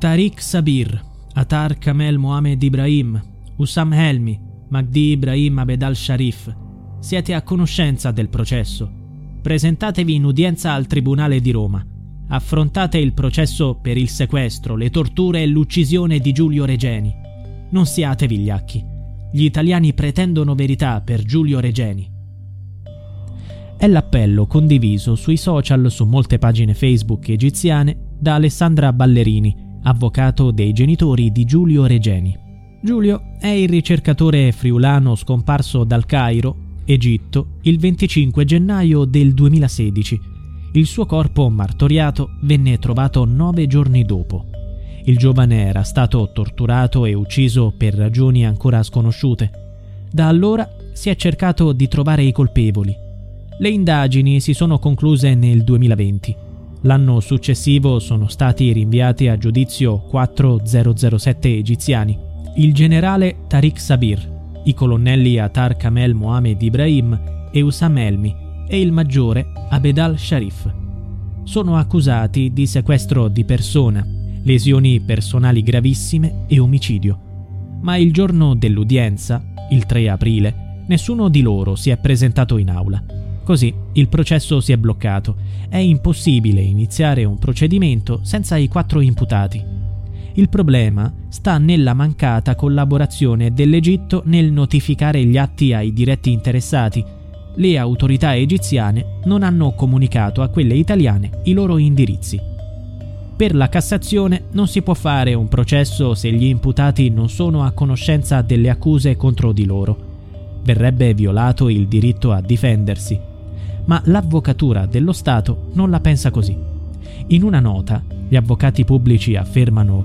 Tariq Sabir, Atar Kamel Mohamed Ibrahim, Usam Helmi, Magdi Ibrahim Abedal Sharif. Siete a conoscenza del processo. Presentatevi in udienza al Tribunale di Roma. Affrontate il processo per il sequestro, le torture e l'uccisione di Giulio Regeni. Non siate vigliacchi. Gli italiani pretendono verità per Giulio Regeni. È l'appello condiviso sui social su molte pagine Facebook egiziane da Alessandra Ballerini, avvocato dei genitori di Giulio Regeni. Giulio è il ricercatore friulano scomparso dal Cairo, Egitto, il 25 gennaio del 2016. Il suo corpo martoriato venne trovato nove giorni dopo. Il giovane era stato torturato e ucciso per ragioni ancora sconosciute. Da allora si è cercato di trovare i colpevoli. Le indagini si sono concluse nel 2020 L'anno successivo sono stati rinviati a giudizio 4007 egiziani, il generale Tariq Sabir, i colonnelli Atar Kamel Mohamed Ibrahim e Usam Elmi e il maggiore Abedal Sharif. Sono accusati di sequestro di persona, lesioni personali gravissime e omicidio. Ma il giorno dell'udienza, il 3 aprile, nessuno di loro si è presentato in aula. Così il processo si è bloccato. È impossibile iniziare un procedimento senza i quattro imputati. Il problema sta nella mancata collaborazione dell'Egitto nel notificare gli atti ai diretti interessati. Le autorità egiziane non hanno comunicato a quelle italiane i loro indirizzi. Per la Cassazione non si può fare un processo se gli imputati non sono a conoscenza delle accuse contro di loro. Verrebbe violato il diritto a difendersi ma l'avvocatura dello Stato non la pensa così. In una nota, gli avvocati pubblici affermano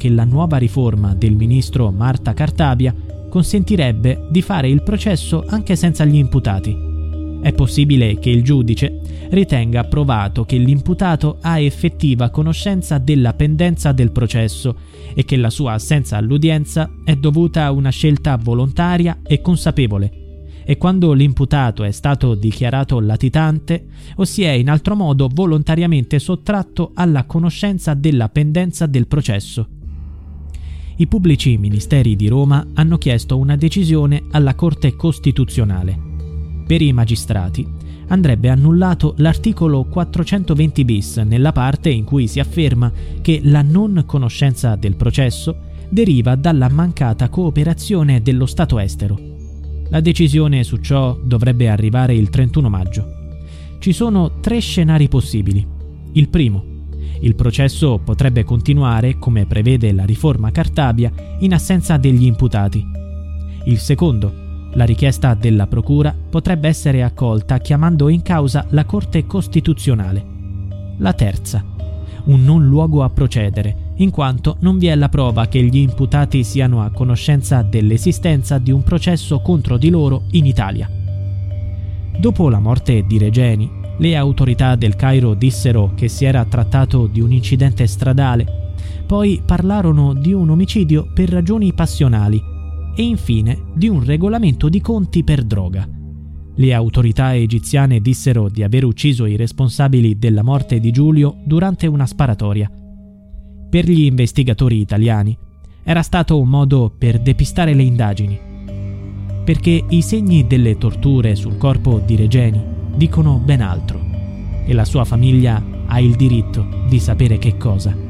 Che la nuova riforma del ministro Marta Cartabia consentirebbe di fare il processo anche senza gli imputati. È possibile che il giudice ritenga provato che l'imputato ha effettiva conoscenza della pendenza del processo e che la sua assenza all'udienza è dovuta a una scelta volontaria e consapevole, e quando l'imputato è stato dichiarato latitante o si è in altro modo volontariamente sottratto alla conoscenza della pendenza del processo. I pubblici ministeri di Roma hanno chiesto una decisione alla Corte Costituzionale. Per i magistrati andrebbe annullato l'articolo 420 bis nella parte in cui si afferma che la non conoscenza del processo deriva dalla mancata cooperazione dello Stato estero. La decisione su ciò dovrebbe arrivare il 31 maggio. Ci sono tre scenari possibili. Il primo, il processo potrebbe continuare, come prevede la riforma Cartabia, in assenza degli imputati. Il secondo, la richiesta della Procura potrebbe essere accolta chiamando in causa la Corte Costituzionale. La terza, un non luogo a procedere, in quanto non vi è la prova che gli imputati siano a conoscenza dell'esistenza di un processo contro di loro in Italia. Dopo la morte di Regeni, le autorità del Cairo dissero che si era trattato di un incidente stradale, poi parlarono di un omicidio per ragioni passionali e infine di un regolamento di conti per droga. Le autorità egiziane dissero di aver ucciso i responsabili della morte di Giulio durante una sparatoria. Per gli investigatori italiani era stato un modo per depistare le indagini, perché i segni delle torture sul corpo di Regeni dicono ben altro e la sua famiglia ha il diritto di sapere che cosa.